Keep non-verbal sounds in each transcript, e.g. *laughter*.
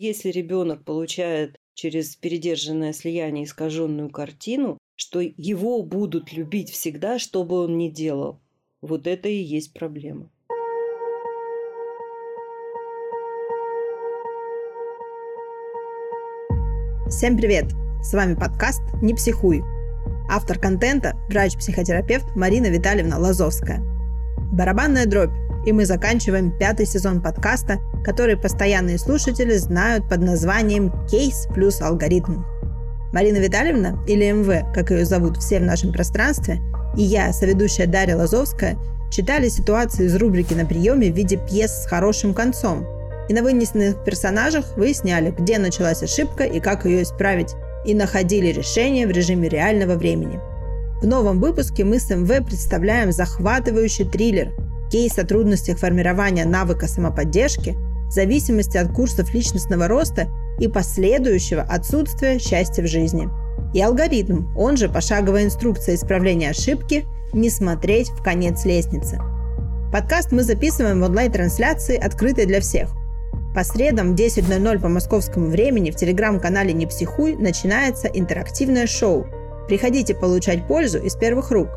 Если ребенок получает через передержанное слияние искаженную картину, что его будут любить всегда, что бы он ни делал. Вот это и есть проблема. Всем привет! С вами подкаст «Не психуй». Автор контента – врач-психотерапевт Марина Витальевна Лазовская. Барабанная дробь, и мы заканчиваем пятый сезон подкаста, который постоянные слушатели знают под названием «Кейс плюс алгоритм». Марина Витальевна, или МВ, как ее зовут все в нашем пространстве, и я, соведущая Дарья Лазовская, читали ситуации из рубрики на приеме в виде пьес с хорошим концом. И на вынесенных персонажах выясняли, где началась ошибка и как ее исправить, и находили решение в режиме реального времени. В новом выпуске мы с МВ представляем захватывающий триллер, кейс о трудностях формирования навыка самоподдержки, зависимости от курсов личностного роста и последующего отсутствия счастья в жизни. И алгоритм, он же пошаговая инструкция исправления ошибки «Не смотреть в конец лестницы». Подкаст мы записываем в онлайн-трансляции, открытой для всех. По средам в 10.00 по московскому времени в телеграм-канале «Не психуй» начинается интерактивное шоу. Приходите получать пользу из первых рук.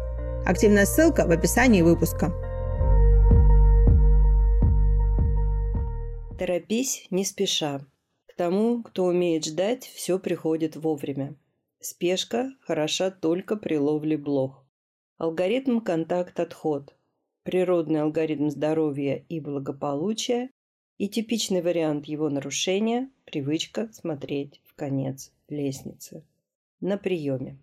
Активная ссылка в описании выпуска. Торопись не спеша. К тому, кто умеет ждать, все приходит вовремя. Спешка хороша только при ловле блох. Алгоритм контакт-отход. Природный алгоритм здоровья и благополучия и типичный вариант его нарушения – привычка смотреть в конец лестницы. На приеме.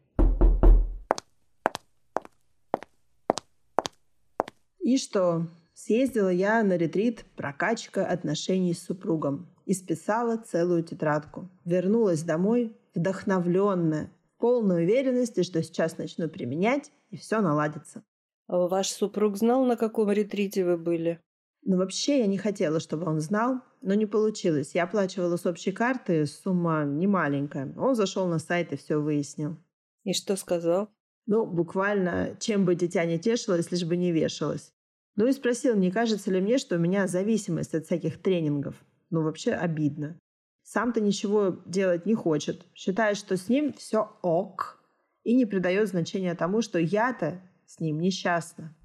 И что? Съездила я на ретрит «Прокачка отношений с супругом» и списала целую тетрадку. Вернулась домой вдохновленная, полной уверенности, что сейчас начну применять, и все наладится. А ваш супруг знал, на каком ретрите вы были? Ну, вообще, я не хотела, чтобы он знал, но не получилось. Я оплачивала с общей карты, сумма не маленькая. Он зашел на сайт и все выяснил. И что сказал? Ну, буквально, чем бы дитя не тешилось, лишь бы не вешалось. Ну и спросил, не кажется ли мне, что у меня зависимость от всяких тренингов. Ну, вообще обидно. Сам-то ничего делать не хочет. Считает, что с ним все ок. И не придает значения тому, что я-то с ним несчастна.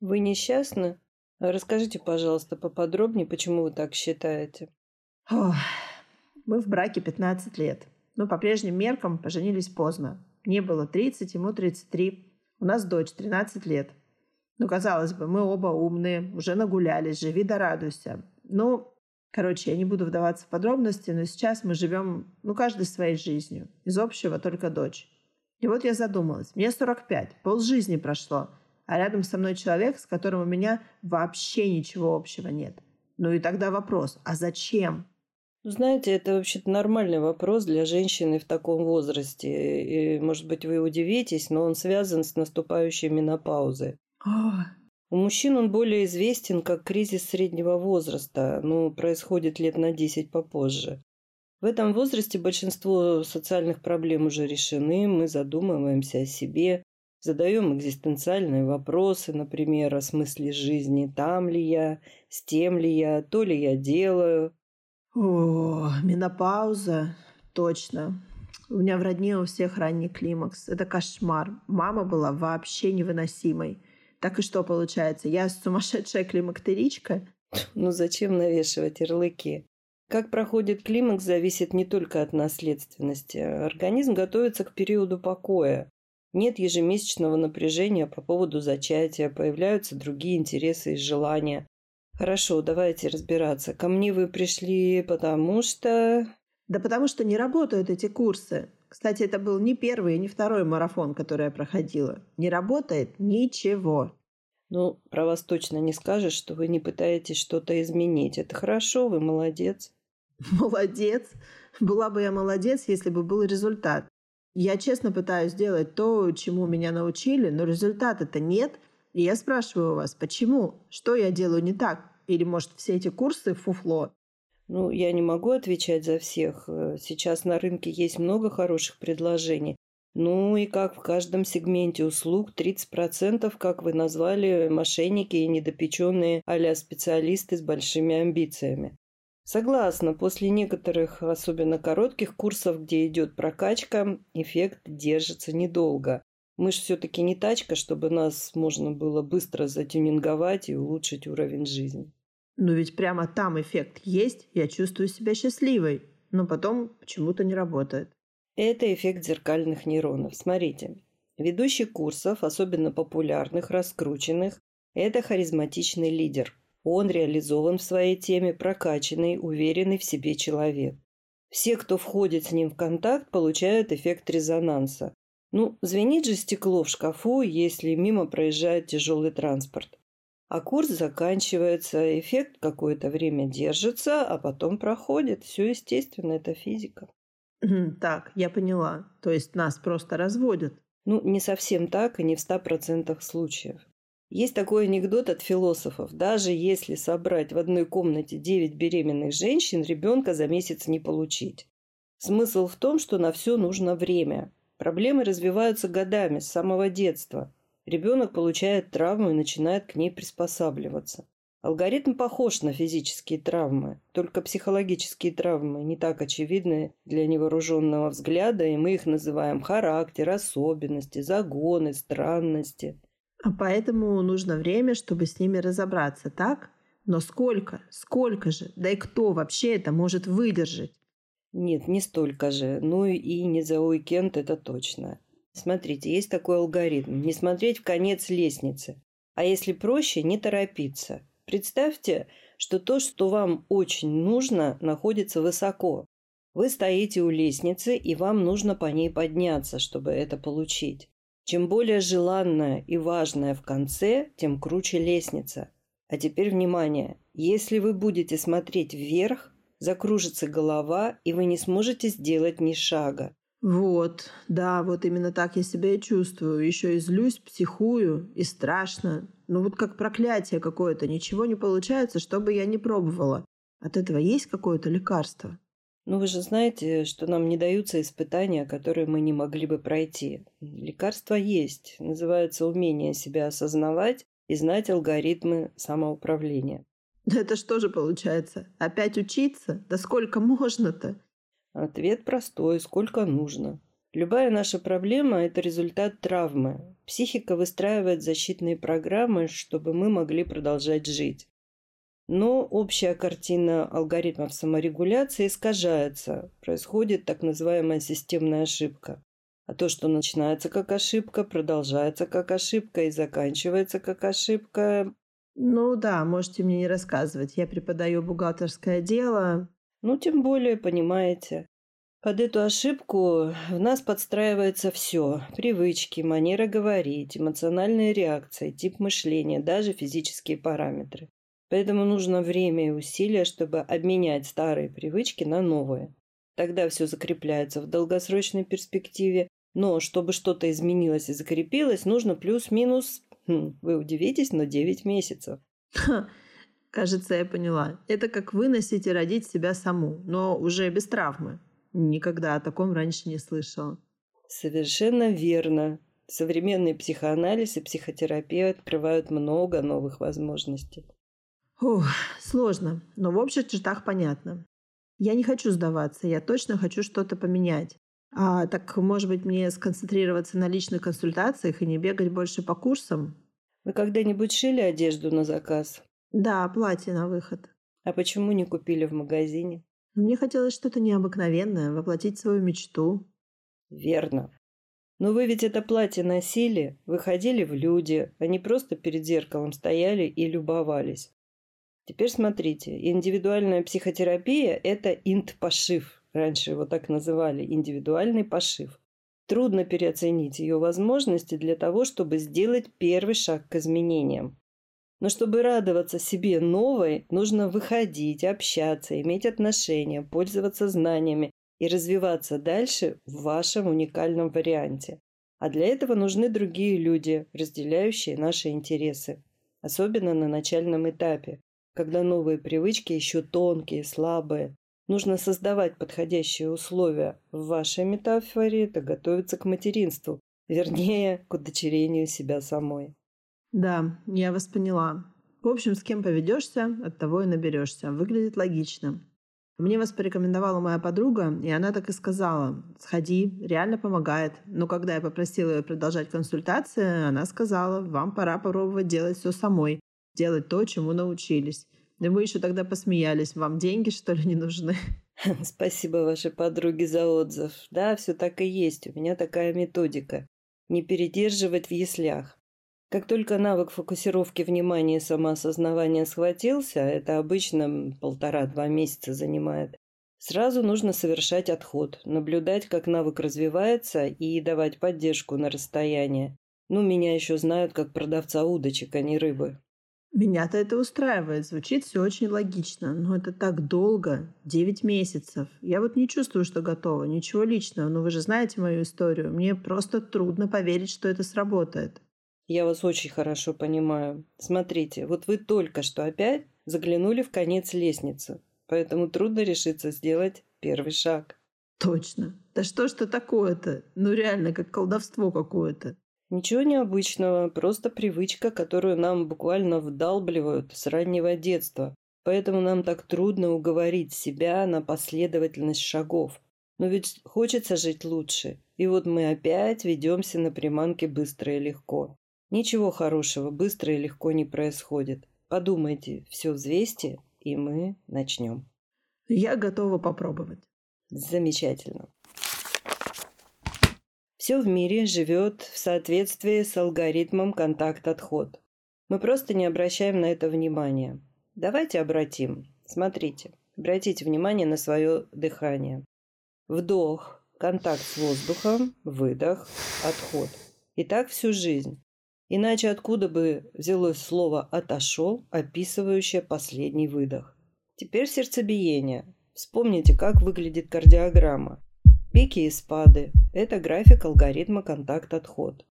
Вы несчастны? Расскажите, пожалуйста, поподробнее, почему вы так считаете. Ох, мы в браке 15 лет. Но по прежним меркам поженились поздно. Мне было 30, ему 33. У нас дочь 13 лет. Ну, казалось бы, мы оба умные, уже нагулялись, живи да радуйся. Ну, короче, я не буду вдаваться в подробности, но сейчас мы живем, ну, каждый своей жизнью. Из общего только дочь. И вот я задумалась. Мне 45, полжизни прошло, а рядом со мной человек, с которым у меня вообще ничего общего нет. Ну и тогда вопрос, а зачем? Знаете, это вообще-то нормальный вопрос для женщины в таком возрасте. И, может быть, вы удивитесь, но он связан с наступающей менопаузой. У мужчин он более известен как кризис среднего возраста, но происходит лет на 10 попозже. В этом возрасте большинство социальных проблем уже решены, мы задумываемся о себе, задаем экзистенциальные вопросы, например, о смысле жизни, там ли я, с тем ли я, то ли я делаю. О, менопауза, точно. У меня в родне у всех ранний климакс. Это кошмар. Мама была вообще невыносимой. Так и что получается? Я сумасшедшая климактеричка? Ну зачем навешивать ярлыки? Как проходит климакс, зависит не только от наследственности. Организм готовится к периоду покоя. Нет ежемесячного напряжения по поводу зачатия, появляются другие интересы и желания. Хорошо, давайте разбираться. Ко мне вы пришли, потому что... Да потому что не работают эти курсы. Кстати, это был не первый и не второй марафон, который я проходила. Не работает ничего. Ну, про вас точно не скажешь, что вы не пытаетесь что-то изменить. Это хорошо, вы молодец. *laughs* Молодец. Была бы я молодец, если бы был результат. Я честно пытаюсь сделать то, чему меня научили, но результата-то нет. И я спрашиваю вас, почему? Что я делаю не так? Или, может, все эти курсы фуфло? Ну, я не могу отвечать за всех. Э, сейчас на рынке есть много хороших предложений. Ну и как в каждом сегменте услуг 30%, как вы назвали, мошенники и недопеченные а специалисты с большими амбициями. Согласна, после некоторых, особенно коротких курсов, где идет прокачка, эффект держится недолго. Мы же все-таки не тачка, чтобы нас можно было быстро затюнинговать и улучшить уровень жизни. Но ведь прямо там эффект есть, я чувствую себя счастливой, но потом почему-то не работает. Это эффект зеркальных нейронов. Смотрите, ведущий курсов, особенно популярных, раскрученных, это харизматичный лидер. Он реализован в своей теме, прокачанный, уверенный в себе человек. Все, кто входит с ним в контакт, получают эффект резонанса. Ну, звенит же стекло в шкафу, если мимо проезжает тяжелый транспорт. А курс заканчивается, эффект какое-то время держится, а потом проходит. Все естественно, это физика. Так, я поняла. То есть нас просто разводят. Ну, не совсем так и не в ста процентах случаев. Есть такой анекдот от философов. Даже если собрать в одной комнате 9 беременных женщин, ребенка за месяц не получить. Смысл в том, что на все нужно время. Проблемы развиваются годами, с самого детства. Ребенок получает травму и начинает к ней приспосабливаться. Алгоритм похож на физические травмы, только психологические травмы не так очевидны для невооруженного взгляда, и мы их называем характер, особенности, загоны, странности. А поэтому нужно время, чтобы с ними разобраться, так? Но сколько? Сколько же? Да и кто вообще это может выдержать? Нет, не столько же. Ну и не за уикенд, это точно. Смотрите, есть такой алгоритм. Не смотреть в конец лестницы. А если проще, не торопиться. Представьте, что то, что вам очень нужно, находится высоко. Вы стоите у лестницы, и вам нужно по ней подняться, чтобы это получить. Чем более желанная и важная в конце, тем круче лестница. А теперь внимание. Если вы будете смотреть вверх, закружится голова, и вы не сможете сделать ни шага. Вот, да, вот именно так я себя и чувствую. Еще и злюсь, психую, и страшно. Ну вот как проклятие какое-то. Ничего не получается, что бы я ни пробовала. От этого есть какое-то лекарство? Но вы же знаете, что нам не даются испытания, которые мы не могли бы пройти. Лекарство есть. Называется умение себя осознавать и знать алгоритмы самоуправления. Да это что же получается? Опять учиться? Да сколько можно-то? Ответ простой. Сколько нужно. Любая наша проблема – это результат травмы. Психика выстраивает защитные программы, чтобы мы могли продолжать жить. Но общая картина алгоритмов саморегуляции искажается. Происходит так называемая системная ошибка. А то, что начинается как ошибка, продолжается как ошибка и заканчивается как ошибка... Ну да, можете мне не рассказывать. Я преподаю бухгалтерское дело. Ну, тем более, понимаете. Под эту ошибку в нас подстраивается все. Привычки, манера говорить, эмоциональные реакции, тип мышления, даже физические параметры. Поэтому нужно время и усилия, чтобы обменять старые привычки на новые. Тогда все закрепляется в долгосрочной перспективе. Но чтобы что-то изменилось и закрепилось, нужно плюс-минус, хм, вы удивитесь, но 9 месяцев. Ха, кажется, я поняла. Это как выносить и родить себя саму, но уже без травмы. Никогда о таком раньше не слышала. Совершенно верно. Современный психоанализ и психотерапия открывают много новых возможностей. Ух, сложно, но в общих чертах понятно. Я не хочу сдаваться, я точно хочу что-то поменять. А так, может быть, мне сконцентрироваться на личных консультациях и не бегать больше по курсам? Вы когда-нибудь шили одежду на заказ? Да, платье на выход. А почему не купили в магазине? Мне хотелось что-то необыкновенное, воплотить свою мечту. Верно. Но вы ведь это платье носили, выходили в люди, а не просто перед зеркалом стояли и любовались. Теперь смотрите, индивидуальная психотерапия – это инт-пошив. Раньше его так называли, индивидуальный пошив. Трудно переоценить ее возможности для того, чтобы сделать первый шаг к изменениям. Но чтобы радоваться себе новой, нужно выходить, общаться, иметь отношения, пользоваться знаниями и развиваться дальше в вашем уникальном варианте. А для этого нужны другие люди, разделяющие наши интересы, особенно на начальном этапе, когда новые привычки еще тонкие, слабые. Нужно создавать подходящие условия. В вашей метафоре это готовиться к материнству, вернее, к удочерению себя самой. Да, я вас поняла. В общем, с кем поведешься, от того и наберешься. Выглядит логично. Мне вас порекомендовала моя подруга, и она так и сказала. Сходи, реально помогает. Но когда я попросила ее продолжать консультации, она сказала, вам пора попробовать делать все самой. Делать то, чему научились. И мы еще тогда посмеялись. Вам деньги, что ли, не нужны? *laughs* Спасибо вашей подруге за отзыв. Да, все так и есть. У меня такая методика. Не передерживать в яслях. Как только навык фокусировки внимания и самоосознавания схватился, это обычно полтора-два месяца занимает, сразу нужно совершать отход, наблюдать, как навык развивается и давать поддержку на расстояние. Ну, меня еще знают как продавца удочек, а не рыбы. Меня-то это устраивает. Звучит все очень логично. Но это так долго. Девять месяцев. Я вот не чувствую, что готова. Ничего личного. Но вы же знаете мою историю. Мне просто трудно поверить, что это сработает. Я вас очень хорошо понимаю. Смотрите, вот вы только что опять заглянули в конец лестницы, поэтому трудно решиться сделать первый шаг. Точно. Да что ж это такое-то? Ну реально, как колдовство какое-то. Ничего необычного, просто привычка, которую нам буквально вдалбливают с раннего детства. Поэтому нам так трудно уговорить себя на последовательность шагов. Но ведь хочется жить лучше. И вот мы опять ведемся на приманке быстро и легко. Ничего хорошего быстро и легко не происходит. Подумайте, все взвесьте, и мы начнем. Я готова попробовать. Замечательно. Все в мире живет в соответствии с алгоритмом контакт-отход. Мы просто не обращаем на это внимания. Давайте обратим. Смотрите, обратите внимание на свое дыхание. Вдох, контакт с воздухом, выдох, отход. И так всю жизнь. Иначе откуда бы взялось слово «отошел», описывающее последний выдох? Теперь сердцебиение. Вспомните, как выглядит кардиограмма. Пики и спады – это график алгоритма контакт-отход.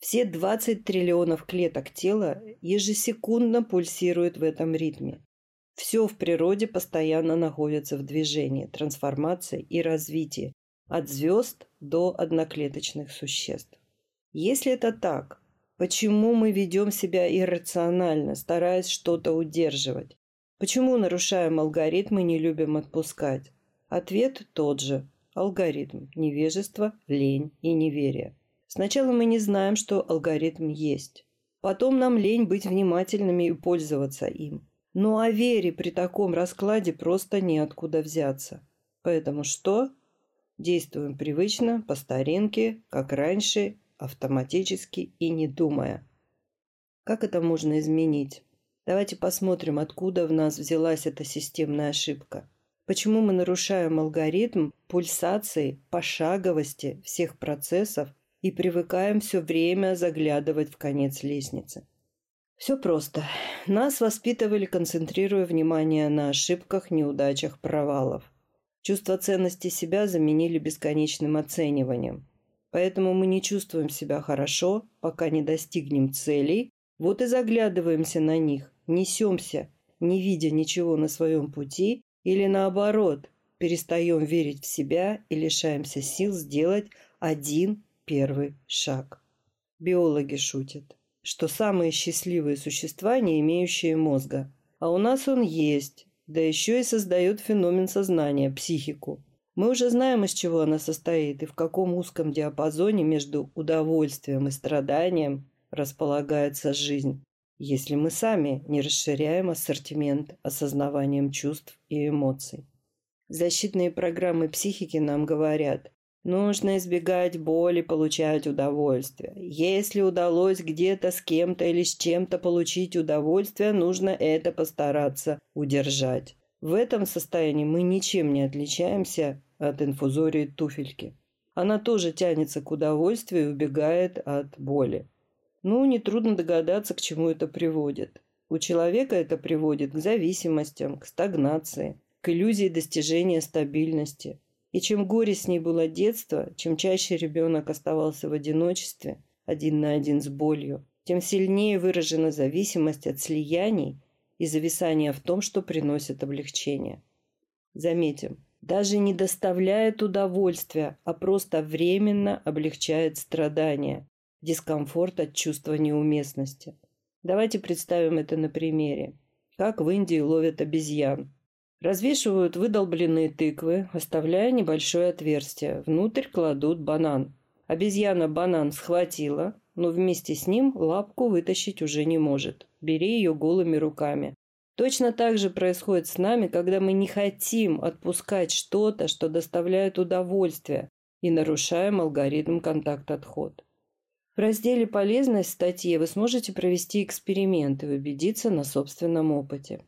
Все 20 триллионов клеток тела ежесекундно пульсируют в этом ритме. Все в природе постоянно находится в движении, трансформации и развитии, от звезд до одноклеточных существ. Если это так, Почему мы ведем себя иррационально, стараясь что-то удерживать? Почему нарушаем алгоритм и не любим отпускать? Ответ тот же. Алгоритм. Невежество, лень и неверие. Сначала мы не знаем, что алгоритм есть. Потом нам лень быть внимательными и пользоваться им. Но о вере при таком раскладе просто неоткуда взяться. Поэтому что? Действуем привычно, по старинке, как раньше, автоматически и не думая. Как это можно изменить? Давайте посмотрим, откуда в нас взялась эта системная ошибка. Почему мы нарушаем алгоритм пульсации, пошаговости всех процессов и привыкаем все время заглядывать в конец лестницы? Все просто. Нас воспитывали, концентрируя внимание на ошибках, неудачах, провалов. Чувство ценности себя заменили бесконечным оцениванием. Поэтому мы не чувствуем себя хорошо, пока не достигнем целей. Вот и заглядываемся на них, несемся, не видя ничего на своем пути, или наоборот, перестаем верить в себя и лишаемся сил сделать один первый шаг. Биологи шутят, что самые счастливые существа, не имеющие мозга. А у нас он есть, да еще и создает феномен сознания, психику. Мы уже знаем, из чего она состоит и в каком узком диапазоне между удовольствием и страданием располагается жизнь, если мы сами не расширяем ассортимент осознаванием чувств и эмоций. Защитные программы психики нам говорят, нужно избегать боли, получать удовольствие. Если удалось где-то с кем-то или с чем-то получить удовольствие, нужно это постараться удержать. В этом состоянии мы ничем не отличаемся от инфузории туфельки. Она тоже тянется к удовольствию и убегает от боли. Ну, нетрудно догадаться, к чему это приводит. У человека это приводит к зависимостям, к стагнации, к иллюзии достижения стабильности. И чем горестней было детство, чем чаще ребенок оставался в одиночестве, один на один с болью, тем сильнее выражена зависимость от слияний и зависание в том, что приносит облегчение. Заметим, даже не доставляет удовольствия, а просто временно облегчает страдания, дискомфорт от чувства неуместности. Давайте представим это на примере. Как в Индии ловят обезьян. Развешивают выдолбленные тыквы, оставляя небольшое отверстие. Внутрь кладут банан. Обезьяна банан схватила, но вместе с ним лапку вытащить уже не может. Бери ее голыми руками. Точно так же происходит с нами, когда мы не хотим отпускать что-то, что доставляет удовольствие, и нарушаем алгоритм контакт-отход. В разделе «Полезность» статьи вы сможете провести эксперимент и убедиться на собственном опыте.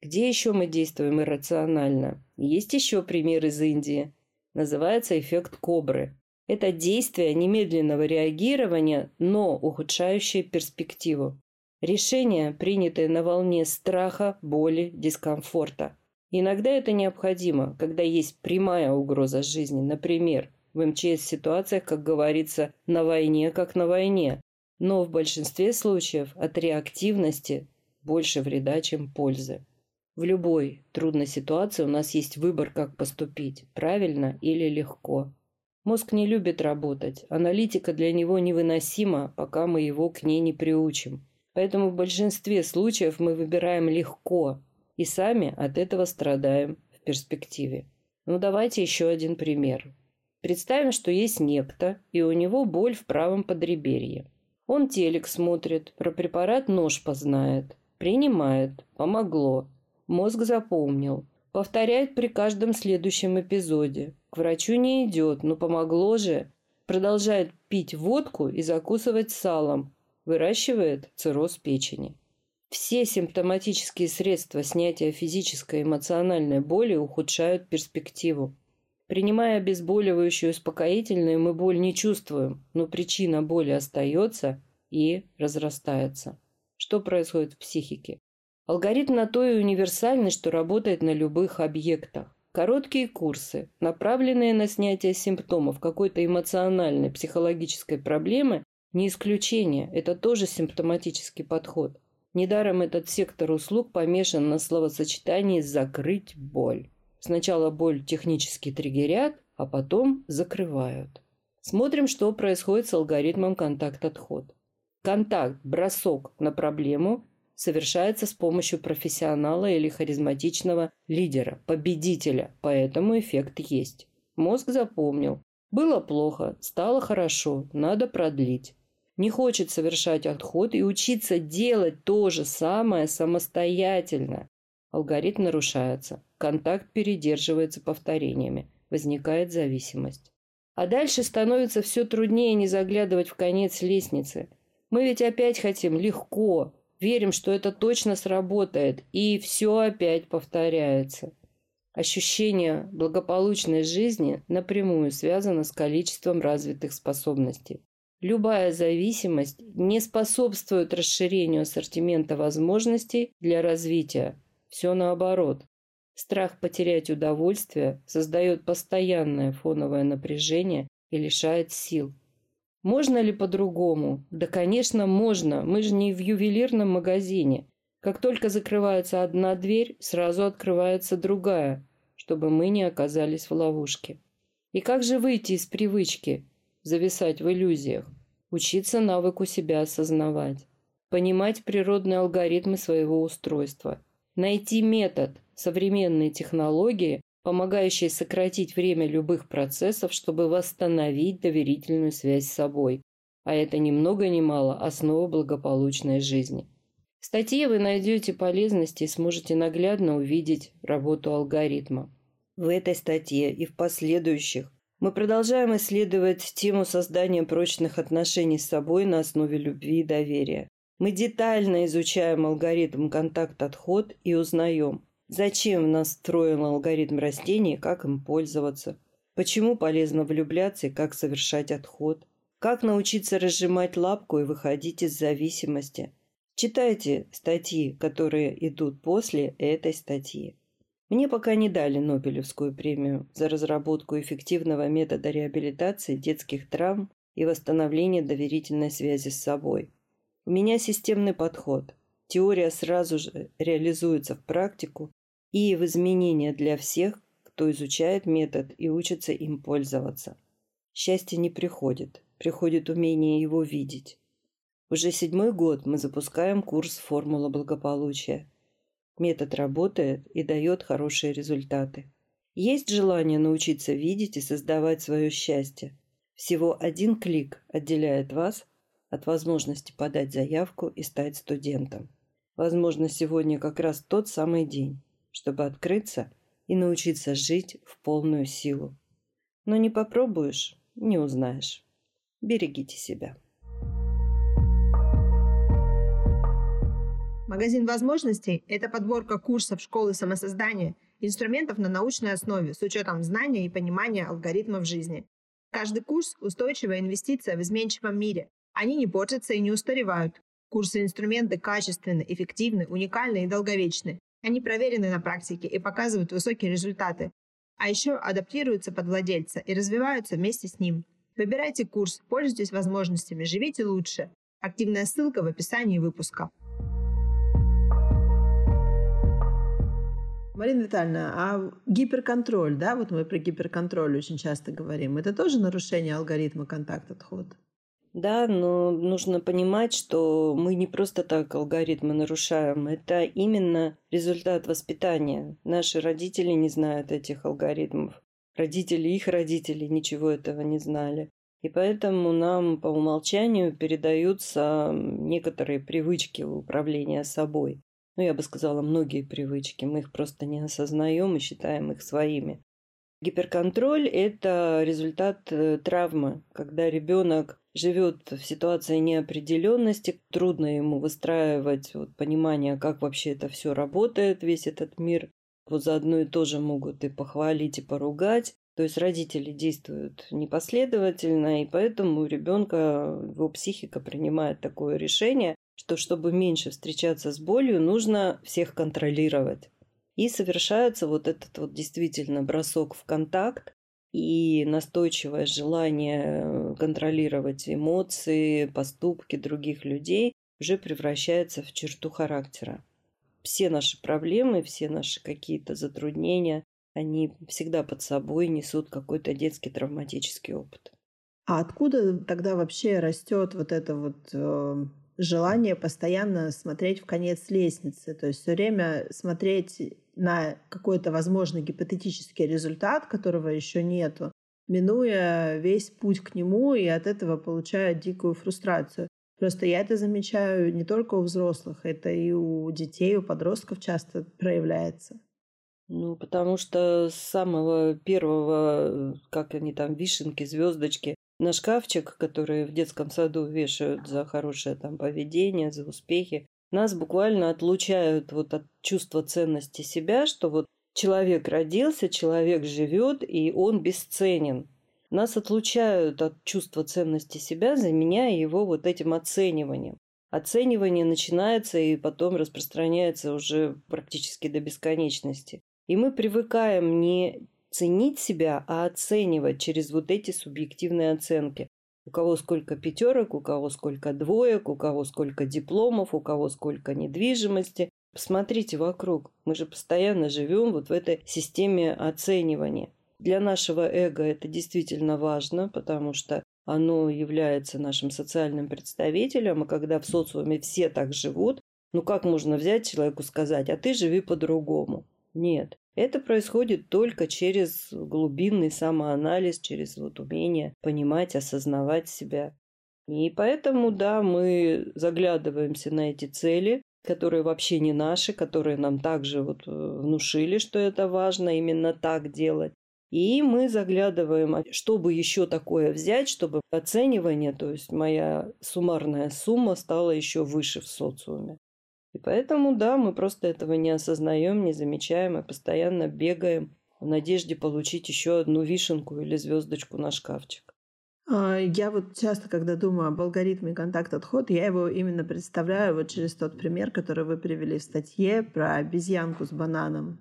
Где еще мы действуем иррационально? Есть еще пример из Индии. Называется эффект кобры. Это действие немедленного реагирования, но ухудшающее перспективу. Решение, принятое на волне страха, боли, дискомфорта. Иногда это необходимо, когда есть прямая угроза жизни. Например, в МЧС ситуациях, как говорится, на войне, как на войне. Но в большинстве случаев от реактивности больше вреда, чем пользы. В любой трудной ситуации у нас есть выбор, как поступить, правильно или легко. Мозг не любит работать, аналитика для него невыносима, пока мы его к ней не приучим. Поэтому в большинстве случаев мы выбираем легко и сами от этого страдаем в перспективе. Ну давайте еще один пример. Представим, что есть некто, и у него боль в правом подреберье. Он телек смотрит, про препарат нож познает, принимает, помогло, Мозг запомнил. Повторяет при каждом следующем эпизоде. К врачу не идет, но помогло же. Продолжает пить водку и закусывать салом. Выращивает цирроз печени. Все симптоматические средства снятия физической и эмоциональной боли ухудшают перспективу. Принимая обезболивающие успокоительные, мы боль не чувствуем, но причина боли остается и разрастается. Что происходит в психике? Алгоритм на то и универсальный, что работает на любых объектах. Короткие курсы, направленные на снятие симптомов какой-то эмоциональной, психологической проблемы, не исключение, это тоже симптоматический подход. Недаром этот сектор услуг помешан на словосочетании «закрыть боль». Сначала боль технически триггерят, а потом закрывают. Смотрим, что происходит с алгоритмом контакт-отход. Контакт, бросок на проблему совершается с помощью профессионала или харизматичного лидера, победителя, поэтому эффект есть. Мозг запомнил. Было плохо, стало хорошо, надо продлить. Не хочет совершать отход и учиться делать то же самое самостоятельно. Алгоритм нарушается, контакт передерживается повторениями, возникает зависимость. А дальше становится все труднее не заглядывать в конец лестницы. Мы ведь опять хотим легко, Верим, что это точно сработает, и все опять повторяется. Ощущение благополучной жизни напрямую связано с количеством развитых способностей. Любая зависимость не способствует расширению ассортимента возможностей для развития. Все наоборот. Страх потерять удовольствие создает постоянное фоновое напряжение и лишает сил. Можно ли по-другому? Да, конечно, можно. Мы же не в ювелирном магазине. Как только закрывается одна дверь, сразу открывается другая, чтобы мы не оказались в ловушке. И как же выйти из привычки? Зависать в иллюзиях. Учиться навыку себя осознавать. Понимать природные алгоритмы своего устройства. Найти метод, современные технологии, помогающие сократить время любых процессов, чтобы восстановить доверительную связь с собой. А это ни много ни мало основа благополучной жизни. В статье вы найдете полезности и сможете наглядно увидеть работу алгоритма. В этой статье и в последующих мы продолжаем исследовать тему создания прочных отношений с собой на основе любви и доверия. Мы детально изучаем алгоритм контакт-отход и узнаем, Зачем настроен алгоритм растений, как им пользоваться? Почему полезно влюбляться и как совершать отход? Как научиться разжимать лапку и выходить из зависимости? Читайте статьи, которые идут после этой статьи. Мне пока не дали Нобелевскую премию за разработку эффективного метода реабилитации детских травм и восстановления доверительной связи с собой. У меня системный подход. Теория сразу же реализуется в практику и в изменения для всех, кто изучает метод и учится им пользоваться. Счастье не приходит, приходит умение его видеть. Уже седьмой год мы запускаем курс «Формула благополучия». Метод работает и дает хорошие результаты. Есть желание научиться видеть и создавать свое счастье. Всего один клик отделяет вас от возможности подать заявку и стать студентом. Возможно, сегодня как раз тот самый день, чтобы открыться и научиться жить в полную силу. Но не попробуешь – не узнаешь. Берегите себя. Магазин возможностей – это подборка курсов школы самосоздания, инструментов на научной основе с учетом знания и понимания алгоритмов жизни. Каждый курс – устойчивая инвестиция в изменчивом мире. Они не портятся и не устаревают. Курсы и инструменты качественны, эффективны, уникальны и долговечны. Они проверены на практике и показывают высокие результаты. А еще адаптируются под владельца и развиваются вместе с ним. Выбирайте курс, пользуйтесь возможностями, живите лучше. Активная ссылка в описании выпуска. Марина Витальевна, а гиперконтроль, да, вот мы про гиперконтроль очень часто говорим, это тоже нарушение алгоритма контакт-отход? Да, но нужно понимать, что мы не просто так алгоритмы нарушаем. Это именно результат воспитания. Наши родители не знают этих алгоритмов. Родители их родителей ничего этого не знали. И поэтому нам по умолчанию передаются некоторые привычки управления собой ну, я бы сказала, многие привычки. Мы их просто не осознаем и считаем их своими. Гиперконтроль – это результат э, травмы, когда ребенок живет в ситуации неопределенности, трудно ему выстраивать вот, понимание, как вообще это все работает, весь этот мир. Вот заодно и тоже могут и похвалить, и поругать. То есть родители действуют непоследовательно, и поэтому у ребенка его психика принимает такое решение, что чтобы меньше встречаться с болью, нужно всех контролировать. И совершается вот этот вот действительно бросок в контакт и настойчивое желание контролировать эмоции, поступки других людей уже превращается в черту характера. Все наши проблемы, все наши какие-то затруднения, они всегда под собой несут какой-то детский травматический опыт. А откуда тогда вообще растет вот это вот э, желание постоянно смотреть в конец лестницы, то есть все время смотреть на какой-то возможный гипотетический результат, которого еще нету, минуя весь путь к нему и от этого получая дикую фрустрацию. Просто я это замечаю не только у взрослых, это и у детей, у подростков часто проявляется. Ну, потому что с самого первого, как они там, вишенки, звездочки, на шкафчик, который в детском саду вешают за хорошее там поведение, за успехи, нас буквально отлучают вот от чувства ценности себя, что вот человек родился, человек живет, и он бесценен. Нас отлучают от чувства ценности себя, заменяя его вот этим оцениванием. Оценивание начинается и потом распространяется уже практически до бесконечности. И мы привыкаем не ценить себя, а оценивать через вот эти субъективные оценки. У кого сколько пятерок, у кого сколько двоек, у кого сколько дипломов, у кого сколько недвижимости. Посмотрите вокруг. Мы же постоянно живем вот в этой системе оценивания. Для нашего эго это действительно важно, потому что оно является нашим социальным представителем, и когда в социуме все так живут, ну как можно взять человеку сказать, а ты живи по-другому? Нет. Это происходит только через глубинный самоанализ, через вот умение понимать, осознавать себя. И поэтому, да, мы заглядываемся на эти цели, которые вообще не наши, которые нам также вот э, внушили, что это важно именно так делать. И мы заглядываем, а чтобы еще такое взять, чтобы оценивание, то есть моя суммарная сумма стала еще выше в социуме. И поэтому, да, мы просто этого не осознаем, не замечаем и постоянно бегаем в надежде получить еще одну вишенку или звездочку на шкафчик. А, я вот часто, когда думаю об алгоритме контакт-отход, я его именно представляю вот через тот пример, который вы привели в статье про обезьянку с бананом.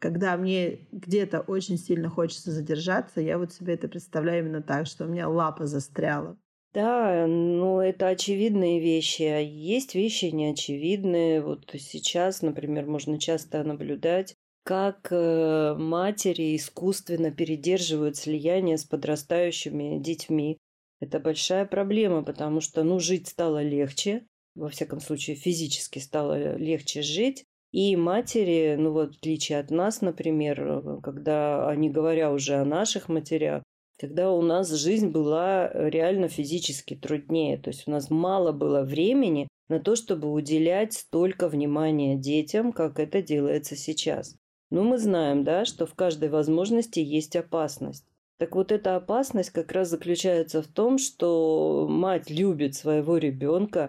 Когда мне где-то очень сильно хочется задержаться, я вот себе это представляю именно так, что у меня лапа застряла. Да, ну это очевидные вещи, а есть вещи неочевидные. Вот сейчас, например, можно часто наблюдать, как э, матери искусственно передерживают слияние с подрастающими детьми. Это большая проблема, потому что, ну, жить стало легче, во всяком случае, физически стало легче жить, И матери, ну вот в отличие от нас, например, когда они говоря уже о наших матерях, когда у нас жизнь была реально физически труднее. То есть у нас мало было времени на то, чтобы уделять столько внимания детям, как это делается сейчас. Но мы знаем, да, что в каждой возможности есть опасность. Так вот эта опасность как раз заключается в том, что мать любит своего ребенка,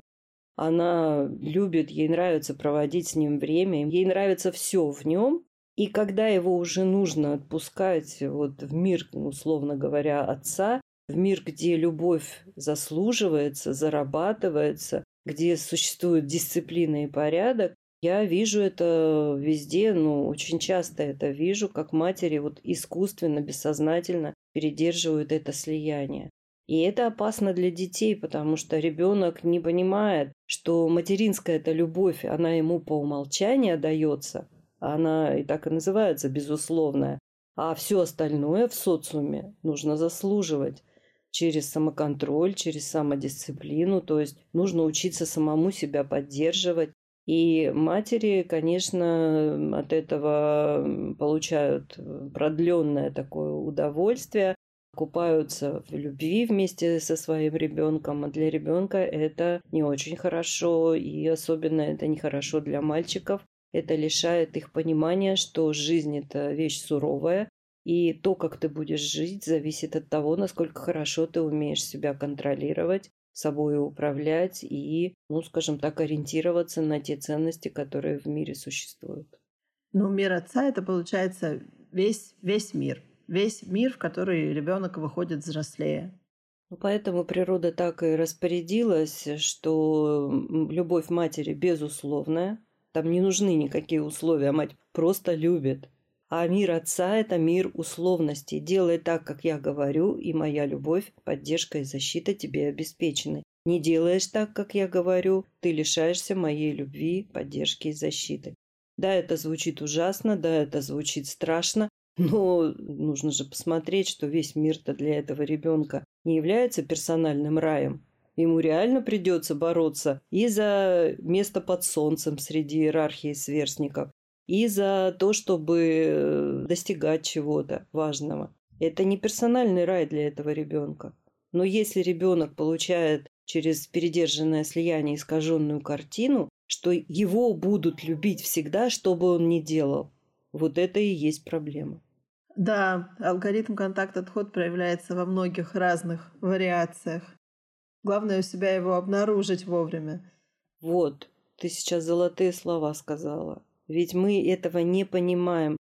она любит, ей нравится проводить с ним время, ей нравится все в нем. И когда его уже нужно отпускать вот в мир, условно говоря, отца, в мир, где любовь заслуживается, зарабатывается, где существует дисциплина и порядок, я вижу это везде, ну, очень часто это вижу, как матери вот искусственно, бессознательно передерживают это слияние. И это опасно для детей, потому что ребенок не понимает, что материнская эта любовь, она ему по умолчанию дается, она и так и называется безусловная, а все остальное в социуме нужно заслуживать через самоконтроль, через самодисциплину, то есть нужно учиться самому себя поддерживать. И матери, конечно, от этого получают продленное такое удовольствие, купаются в любви вместе со своим ребенком, а для ребенка это не очень хорошо, и особенно это нехорошо для мальчиков. Это лишает их понимания, что жизнь – это вещь суровая, и то, как ты будешь жить, зависит от того, насколько хорошо ты умеешь себя контролировать, собой управлять и, ну, скажем так, ориентироваться на те ценности, которые в мире существуют. Ну, мир отца – это, получается, весь, весь мир весь мир, в который ребенок выходит взрослее. Ну, поэтому природа так и распорядилась, что любовь матери безусловная. Там не нужны никакие условия, мать просто любит. А мир отца – это мир условностей. Делай так, как я говорю, и моя любовь, поддержка и защита тебе обеспечены. Не делаешь так, как я говорю, ты лишаешься моей любви, поддержки и защиты. Да, это звучит ужасно, да, это звучит страшно, но нужно же посмотреть, что весь мир-то для этого ребенка не является персональным раем. Ему реально придется бороться и за место под солнцем среди иерархии сверстников, и за то, чтобы э, достигать чего-то важного. Это не персональный рай для этого ребенка. Но если ребенок получает через передержанное слияние искаженную картину, что его будут любить всегда, что бы он ни делал, вот это и есть проблема. Да, алгоритм контакт-отход проявляется во многих разных вариациях. Главное у себя его обнаружить вовремя. Вот, ты сейчас золотые слова сказала. Ведь мы этого не понимаем.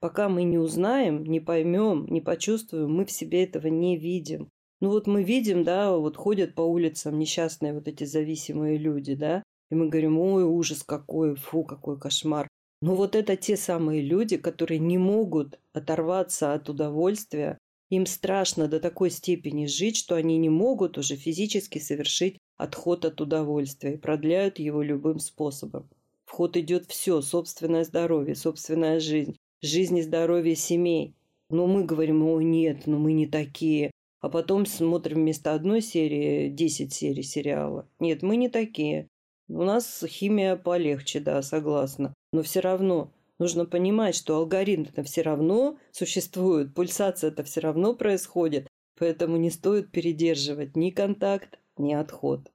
Пока мы не узнаем, не поймем, не почувствуем, мы в себе этого не видим. Ну вот мы видим, да, вот ходят по улицам несчастные вот эти зависимые люди, да, и мы говорим, ой, ужас какой, фу, какой кошмар. Но вот это те самые люди, которые не могут оторваться от удовольствия. Им страшно до такой степени жить, что они не могут уже физически совершить отход от удовольствия и продляют его любым способом. В ход идет все – собственное здоровье, собственная жизнь, жизнь и здоровье семей. Но мы говорим, о нет, ну мы не такие. А потом смотрим вместо одной серии 10 серий сериала. Нет, мы не такие. У нас химия полегче, да, согласна. Но все равно нужно понимать, что алгоритм-то все равно существует, пульсация-то все равно происходит. Поэтому не стоит передерживать ни контакт, ни отход.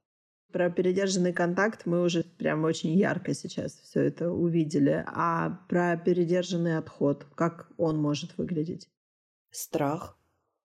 Про передержанный контакт мы уже прям очень ярко сейчас все это увидели. А про передержанный отход, как он может выглядеть? Страх.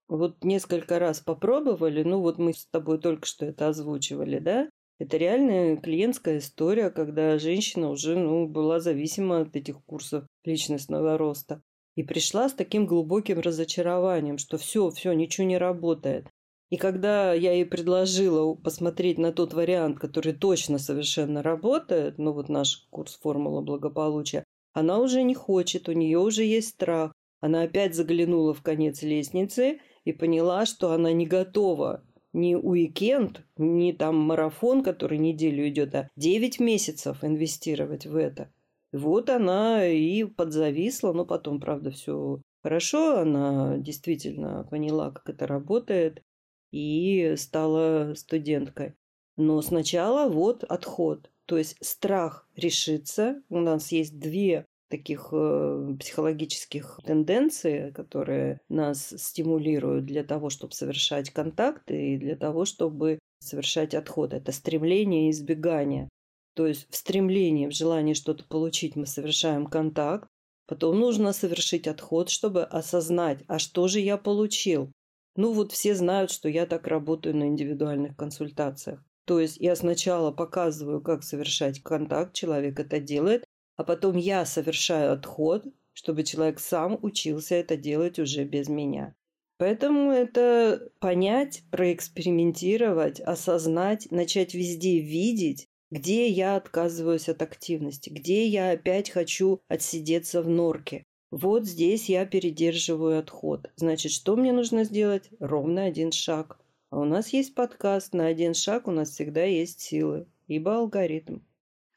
Вот несколько раз попробовали, ну вот мы с тобой только что это озвучивали, да? Это реальная клиентская история, когда женщина уже ну, была зависима от этих курсов личностного роста. И пришла с таким глубоким разочарованием, что все, все, ничего не работает. И когда я ей предложила посмотреть на тот вариант, который точно совершенно работает, ну вот наш курс «Формула благополучия», она уже не хочет, у нее уже есть страх. Она опять заглянула в конец лестницы и поняла, что она не готова не уикенд, не там марафон, который неделю идет, а 9 месяцев инвестировать в это. Вот она и подзависла, но потом, правда, все хорошо, она действительно поняла, как это работает, и стала студенткой. Но сначала вот отход. То есть страх решиться. У нас есть две таких э, психологических тенденций, которые нас стимулируют для того, чтобы совершать контакты и для того, чтобы совершать отход. Это стремление и избегание. То есть в стремлении, в желании что-то получить мы совершаем контакт, потом нужно совершить отход, чтобы осознать, а что же я получил. Ну вот все знают, что я так работаю на индивидуальных консультациях. То есть я сначала показываю, как совершать контакт, человек это делает, а потом я совершаю отход, чтобы человек сам учился это делать уже без меня. Поэтому это понять, проэкспериментировать, осознать, начать везде видеть, где я отказываюсь от активности, где я опять хочу отсидеться в норке. Вот здесь я передерживаю отход. Значит, что мне нужно сделать? Ровно один шаг. А у нас есть подкаст, на один шаг у нас всегда есть силы, ибо алгоритм.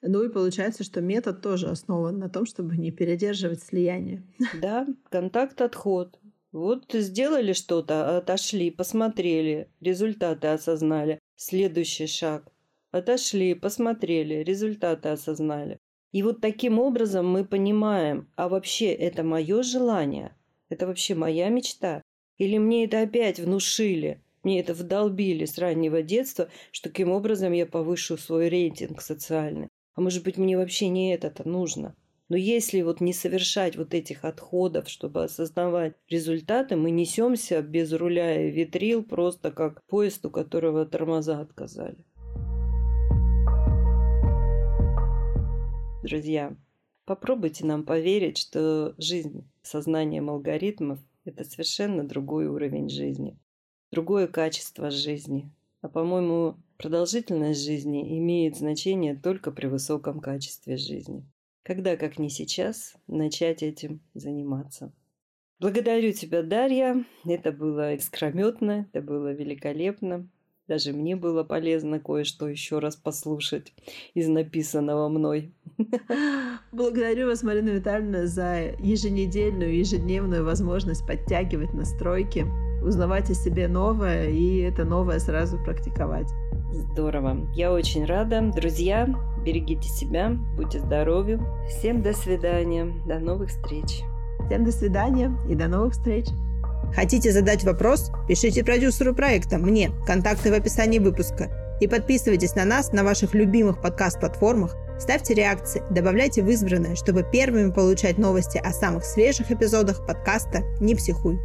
Ну и получается, что метод тоже основан на том, чтобы не передерживать слияние. *laughs* Да, контакт-отход. Вот сделали что-то, отошли, посмотрели, результаты осознали. Следующий шаг. Отошли, посмотрели, результаты осознали. И вот таким образом мы понимаем, а вообще это мое желание? Это вообще моя мечта? Или мне это опять внушили? Мне это вдолбили с раннего детства, что таким образом я повышу свой рейтинг социальный. А может быть, мне вообще не это-то нужно. Но если вот не совершать вот этих отходов, чтобы осознавать результаты, мы несемся без руля и ветрил, просто как поезд, у которого тормоза отказали. Друзья, попробуйте нам поверить, что жизнь сознанием алгоритмов – это совершенно другой уровень жизни, другое качество жизни. А по-моему, Продолжительность жизни имеет значение только при высоком качестве жизни. Когда, как не сейчас, начать этим заниматься? Благодарю тебя, Дарья. Это было искрометно, это было великолепно. Даже мне было полезно кое-что еще раз послушать из написанного мной. *laughs* Благодарю вас, Марина Витальевна, за еженедельную, ежедневную возможность подтягивать настройки, узнавать о себе новое и это новое сразу практиковать. Здорово. Я очень рада. Друзья, берегите себя, будьте здоровы. Всем до свидания. До новых встреч. Всем до свидания и до новых встреч. Хотите задать вопрос? Пишите продюсеру проекта, мне, контакты в описании выпуска. И подписывайтесь на нас на ваших любимых подкаст-платформах, ставьте реакции, добавляйте в избранное, чтобы первыми получать новости о самых свежих эпизодах подкаста «Не психуй».